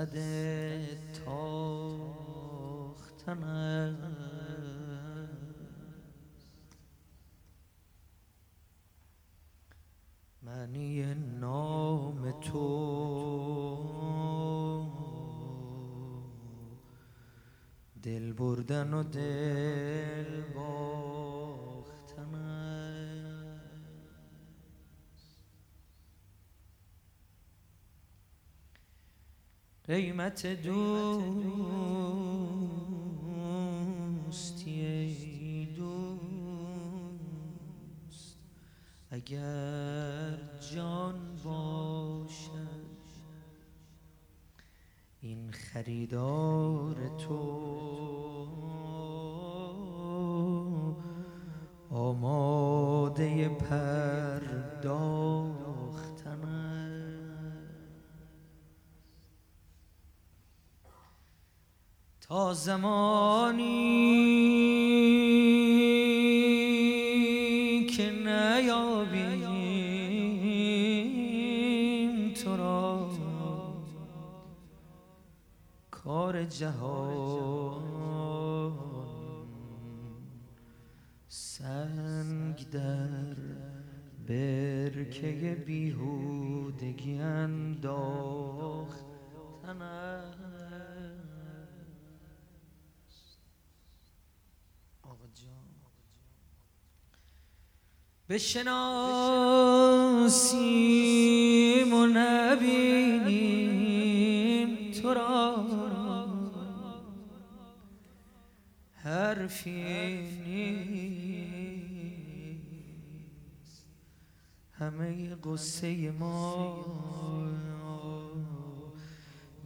صدد تاختن معنی نام تو دل بردن و دل قیمت دوستی دوست اگر جان باشد این خریدار تو آماده پرداختن زمانی که نیابیم تو را. کار جهان سنگ در برکه بیهودگی انداختن آقا جان بشناسیم و نبینیم تو را. حرفی نیست. همه قصه ما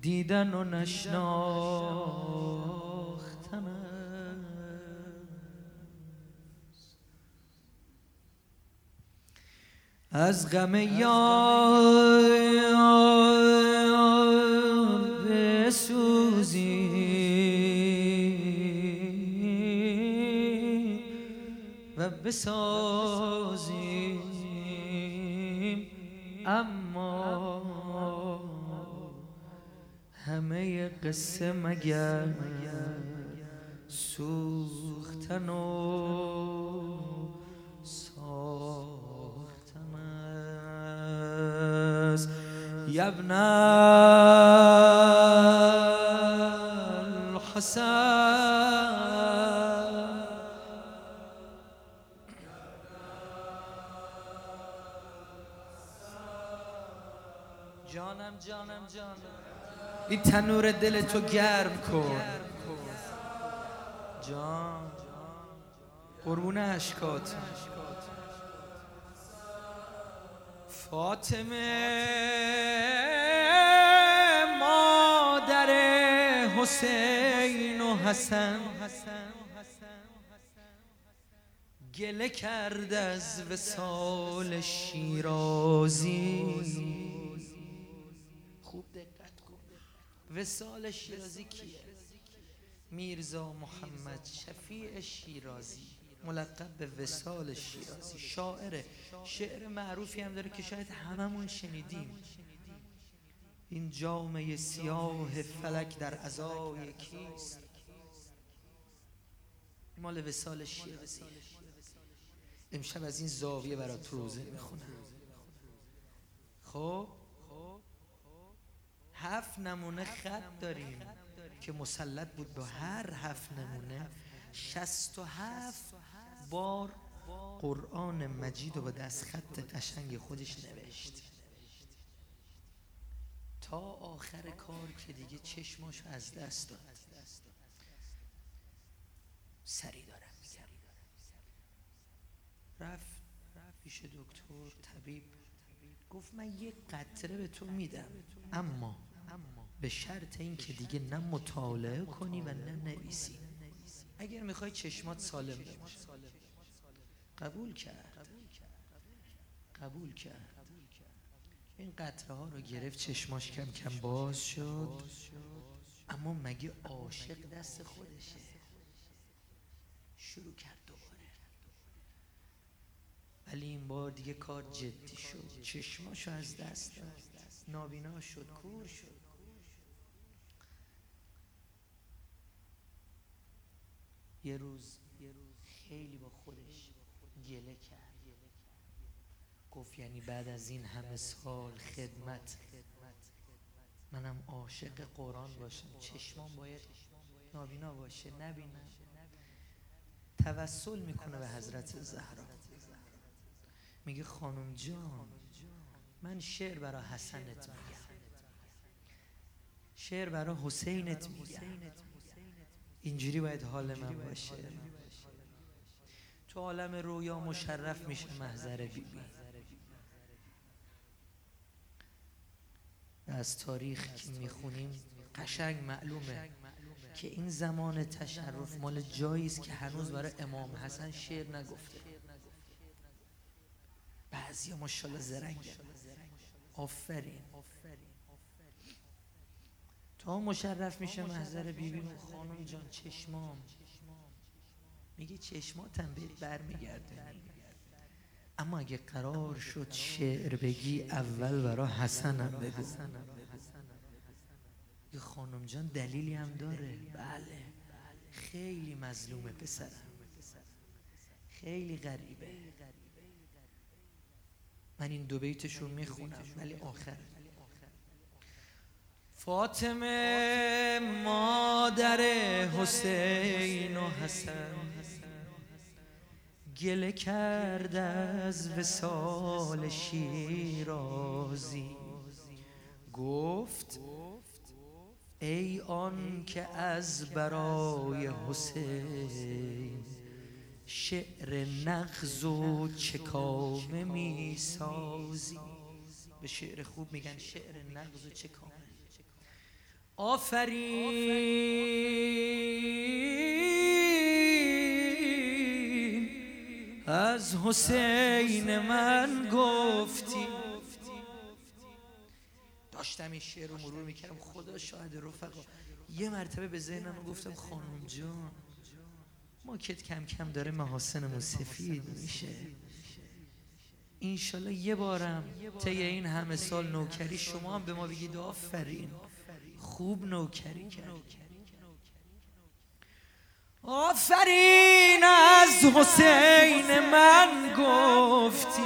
دیدن و نشناختن از غم بسوزی. و بسازیم. اما همه قصه مگر سوختن و یبن الحسن جانم جانم جانم. این تنور دل تو گرم کن. جان قربون اشکات فاطمه مادر حسین و حسن. گله کرد از وسال شیرازی. خوب دقت کن. وسال شیرازی کیه؟ میرزا محمد شفیع شیرازی. ملقب به وسال شیرازی شاعر شعر معروفی هم داره که شاید هممون شنیدیم. این جامعه سیاه فلک در ازای کیست؟ مال وسال شیرازی امشب از این زاویه برات روزه می‌خونم. خب؟ هفت نمونه خط داریم که مسلط بود به هر هفت نمونه. شست و هفت بار قرآن مجید رو با دست خط قشنگ خودش نوشت. تا آخر کار که دیگه چشماش از دست داد. سری دارم میگم. رفت پیش دکتر طبیب. گفت من یک قطره به تو میدم اما به شرط این که دیگه نه مطالعه کنی و نه نویسی. اگر می‌خوای چشمات سالم بمونه قبول کرد. قبول کرد. این قطره ها رو گرفت چشماش کم کم باز شد. اما مگه عاشق دست خودشه؟ شروع کرد دوباره. ولی این بار دیگه کار جدی شد. چشماشو از دست داد. نابینا شد کور شد. یه روز خیلی با خودش گله کرد. گفت یعنی بعد از این همه سال خدمت. منم عاشق قرآن باشم. چشمان باید نابینا باشه. نبینم. توسل می‌کنه به حضرت زهرا. میگه خانم جان من شعر برای حسنت میگم. شعر برای حسینت میگم. اینجوری باید حال من باشه. تو عالم رویا مشرف میشه محضر بیبی بی. از تاریخ که می‌خونیم؟ قشنگ معلومه که این زمان تشرف مال جایی است که هنوز برای امام حسن شعر نگفته. بعضی ماشاءالله زرنگ. آفرین. تا مشرف میشه محضر بیبی خانم جان چشمام. میگه چشماتم بهت برمیگرده اما اگه قرار شد شعر بگی اول برا حسنم بگو. یه خانم جان دلیلی هم داره. بله. خیلی مظلومه پسرم. خیلی غریبه. من این دو بیتشو می‌خونم ولی آخر. فاطمه مادر حسین و حسن. گله کرد از وسال شیرازی. گفت ای آن که از برای حسین شعر نغز و چکامه می سازی به شعر خوب میگن شعر نغز و چکامه. آفرین! از حسین من گفتی. داشتم این شعر رو مرور می‌کردم. خدا شاهد رفقا. یه مرتبه به ذهنم گفتم خانم جان ما کت کم کم داره محاسنمون سفید میشه. اینشالله یه بارم طی این همه سال نوکری شما هم به ما بگید آفرین. خوب نوکری کرد آفرین از حسین من گفتی.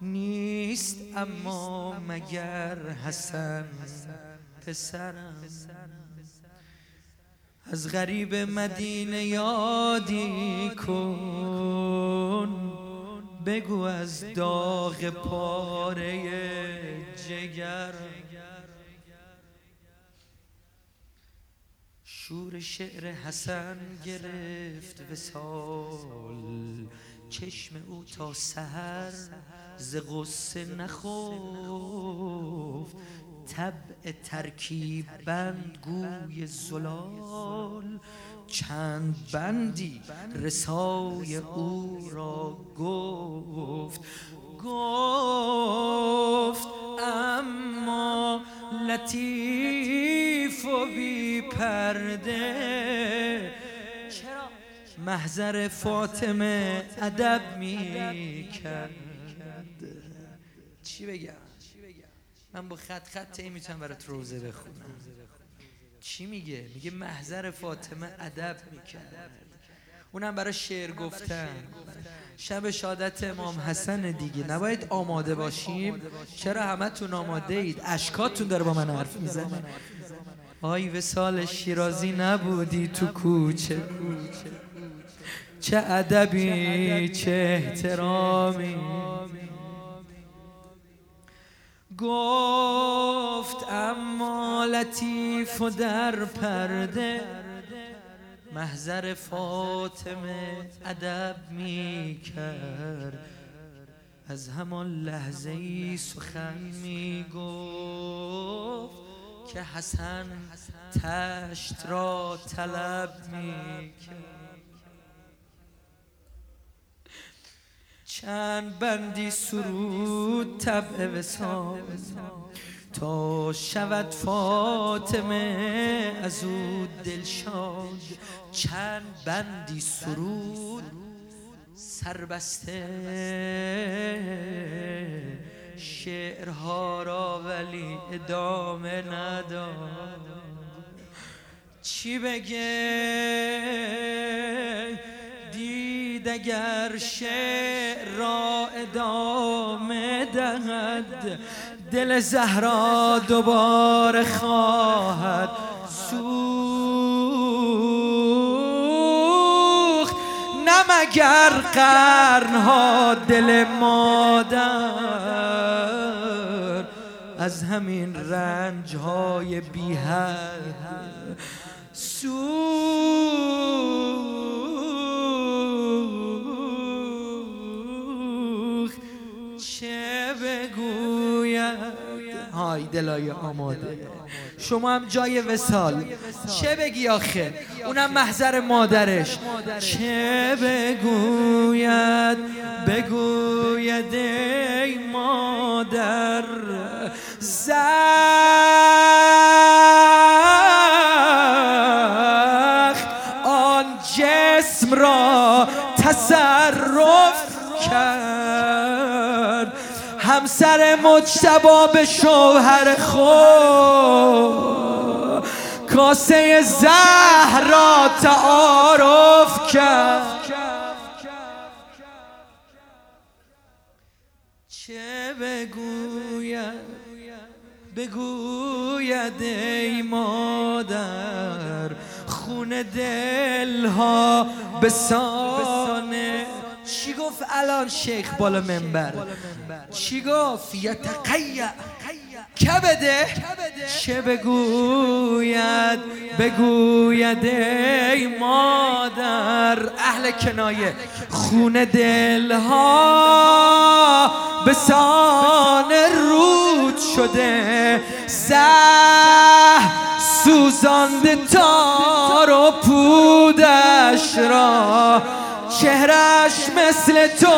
نیست اما مگر حسن پسرم. از غریب مدینه یادی کن. بگو از داغ پاره جگر. شور شعر حسن گرفت وسال چشم او تا سحر ز غصه نخفت. طبع ترکیب بند گوی زلال. چند بندی رسای او را گفت. گفت اما لطیف و پرده محضر فاطمه ادب می کرد چی بگم؟ من با خط خط این می‌تونم برات روزه بخونم. چی میگه؟ میگه محضر فاطمه ادب می‌کرد. اونم برای شعر گفتن. شب شادت امام حسن دیگه. نباید آماده باشیم. چرا همه تون آماده اید؟ اشکاتون داره با من حرف می‌زنه. آی وسال شیرازی نبودی تو کوچه. چه ادبی چه احترامی. گفت اما لطیف و در پرده. محضر فاطمه ادب می کرد از همان لحظه ای سخن می گفت که حسن تشت را طلب می چند بندی سرود طبع وسال تا شود فاطمه از او دلشاد. چند بندی سرود سربسته شعرها را ولی ادامه نداد. چی بگه؟ دید اگر شعر را ادامه دهد دل زهرا دوباره خواهد سوخت. نمگر قرنها دل مادر از همین رنج های بیهد سوخت. چه بگوید؟ های دلای آماده. شما هم جای وسال چه بگی آخه؟ اونم محضر مادرش. چه بگوید؟ بگوید ای مادر زخ آن جسم را تصرف کرد. همسر مجتبا به شوهر خود کاسه زهر را تعارف کرد. چه بگوید؟ بگوید ای مادر خون دلها به سانه گفت الان شیخ بالا منبر. چی گفت؟ یتقیع کبده چه بگوید؟ بگوید ای مادر. اهل کنایه. خون دلها به سان رود شده. زه سوزانده تار و پودش را چهرش مثل تو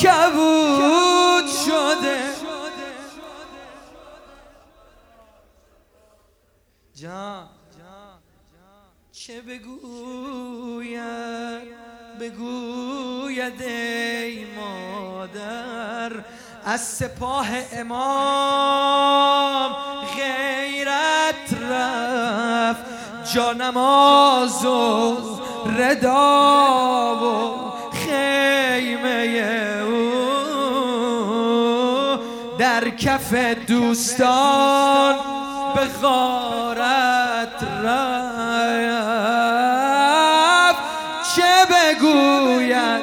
کبود شده. جان چه بگوید؟ بگوید ای مادر از سپاه امام رفت جانماز و ردا و خیمه او. در کف دوستان به غارت رفت. چه بگوید؟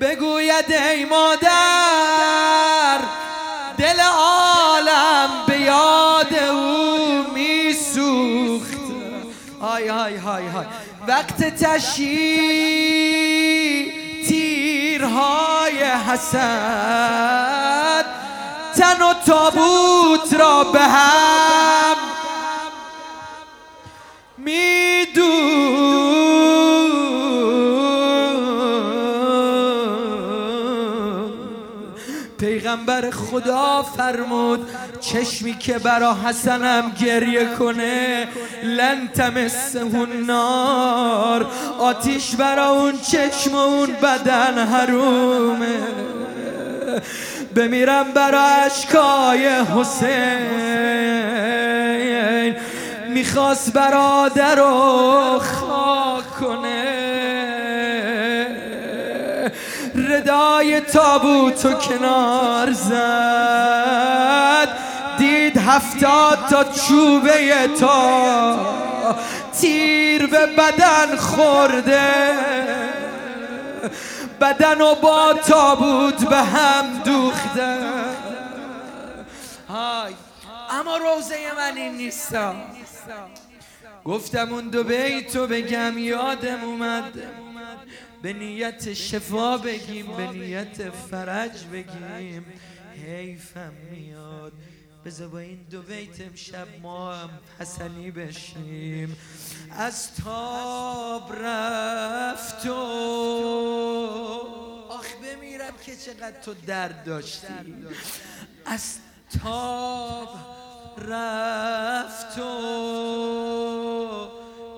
بگوید ای مادر. های های. وقت تشی تیرهای حسد تن و تابوت را به هم میدو پیغمبر خدا فرمود چشمی که برا حسنم گریه کنه لن تمسه نار آتیش برا اون چشم و اون بدن حرومه. بمیرم برا اشکای حسین. می‌خواست برادر رو خاک کنه. ردای تابوتو کنار زد. هفتاد تا چوبه تا تیر به بدن خورده. بدن و با تابوت به هم دوخته. های اما روزه من این نیستا. گفتم اون دو بیتو بگم یادم اومد. به نیت شفا بگیم به نیت فرج بگیم. حیفم میاد. بذار با این دو بیت امشب ما هم حسنی بشیم. از تاب رفت و آخ بمیرم که چقدر تو درد داشتی. از تاب رفت و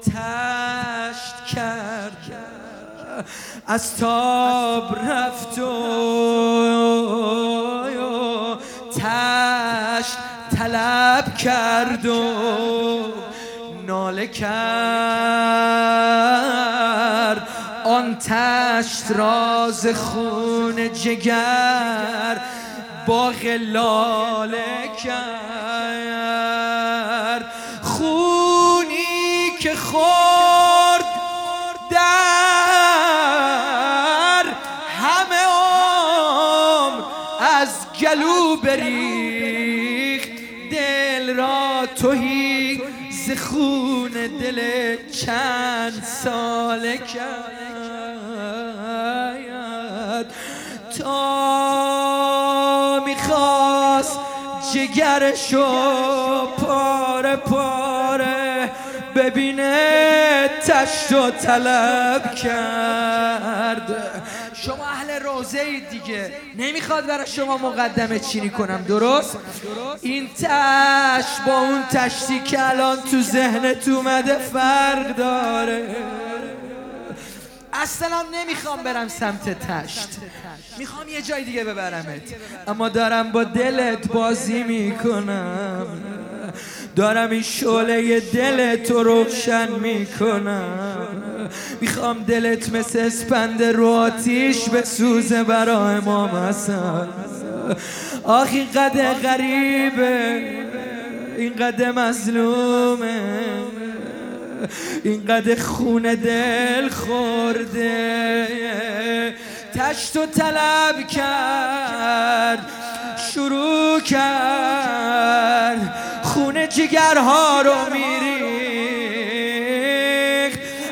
تشت کرد. از تاب رفت و تشت طلب کرد و ناله کرد. آن تشت راز خون جگر با لاله کرد. خونی که خورد خون دل چند ساله کرد. تا می‌خواست جگرشو پاره پاره ببینه تشت و طلب کرد. شما اهل روزه دیگه نمی‌خواد برای شما مقدمه چینی کنم درست؟ این تشت با اون تشتی که الان تو ذهنت اومده فرق داره اصلا نمی‌خوام برم سمت تشت. می‌خوام یه جای دیگه ببرمت. اما دارم با دلت بازی می‌کنم. دارم این شعله دلت رو روشن می‌کنم. می‌خوام دلت مثل اسپند رو آتیش به سوزه برا امام حسن آخ این قد غریبه. این قد مظلومه. این قد خون دل خورده. تشت و طلب کرد شروع کرد. خون جگرها رو میریخت.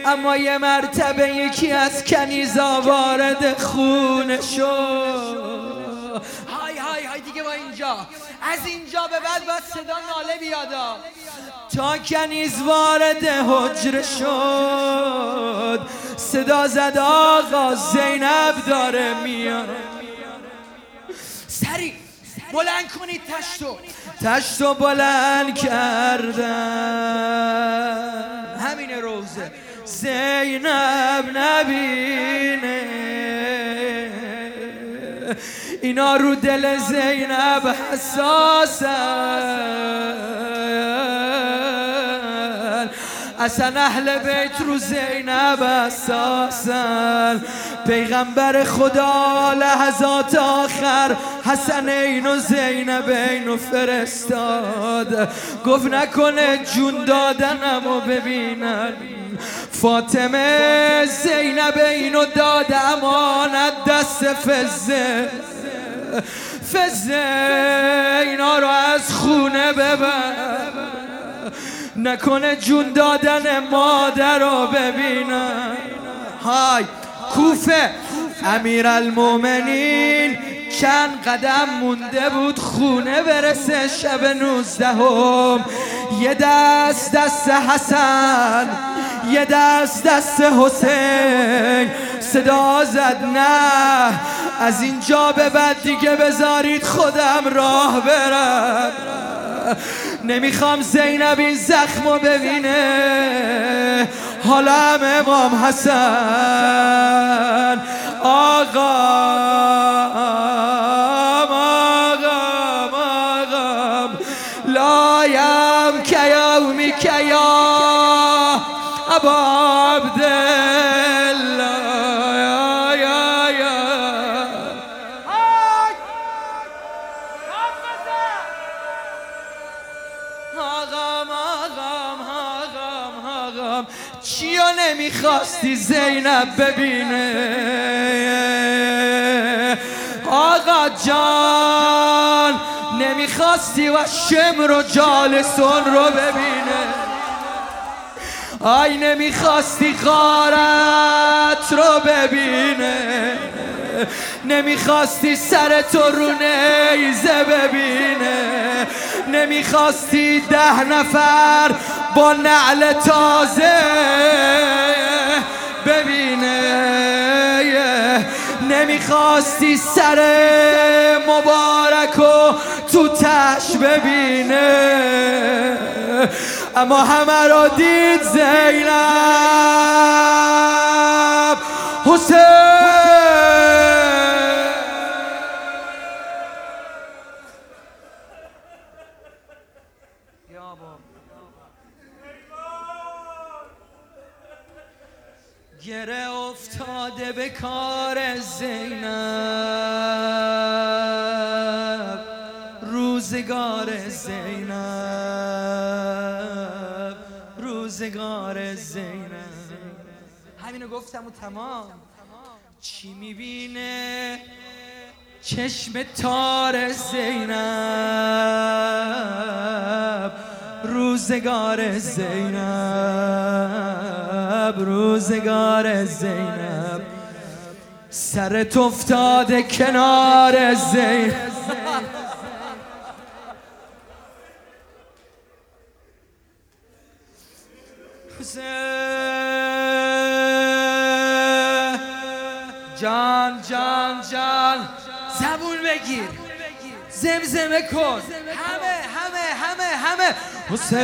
اما یه مرتبه یکی از کنیزا وارد خون شد. های های های دیگه با اینجا. از اینجا به بعد باید صدا ناله بیادا تا کنیز وارد حجره شد صدا زد آقا زینب داره میاد سری بلند کنید تشتو. تشتو بلند کردن همین روزه. زینب نبینه. اینا رو دل زینب حساسن اصلا اهل بیت رو زینب اساسن پیغمبر خدا لحظات آخر حسنین و زینبین و فرستاد. گفت نکنه جون دادنم و ببینن فاطمه زینب اینو داد امانت دست فزه فزه اینا رو از خونه ببر. نکنه جون دادن مادر رو ببینن های کوفه. امیر المومنین چند قدم مونده بود خونه برسه شب نوزدهم. یه دست دست حسن یه دست دست حسین. صدا زد نه. از اینجا به بعد دیگه بذارید خودم راه برم. نمی‌خوام زینب این زخمو ببینه. حالا هم امام حسن. آقا آقام آقام. لایم که یومی که یا. ابا. زینب ببینه. آقا جان نمی‌خواستی و شمر و جالسون رو ببینه. آی نمی‌خواستی غارت رو ببینه. نمی‌خواستی سر تو رو نیزه ببینه. نمی‌خواستی ده نفر با نعل تازه نمی‌خواستی سر مبارک و تو تش ببینه. اما همه را دید زینب. گره به کار زینب. روزگار زینب. روزگار زینب. همینو گفتم و تمام. چی می‌بینه؟ چشم تار زینب. روزگار زینب. روزگار زینب. سرت افتاده کنار زینب جان جان جان. زبون بگیر. زمزمه کن. همه همه همه همه. حسین.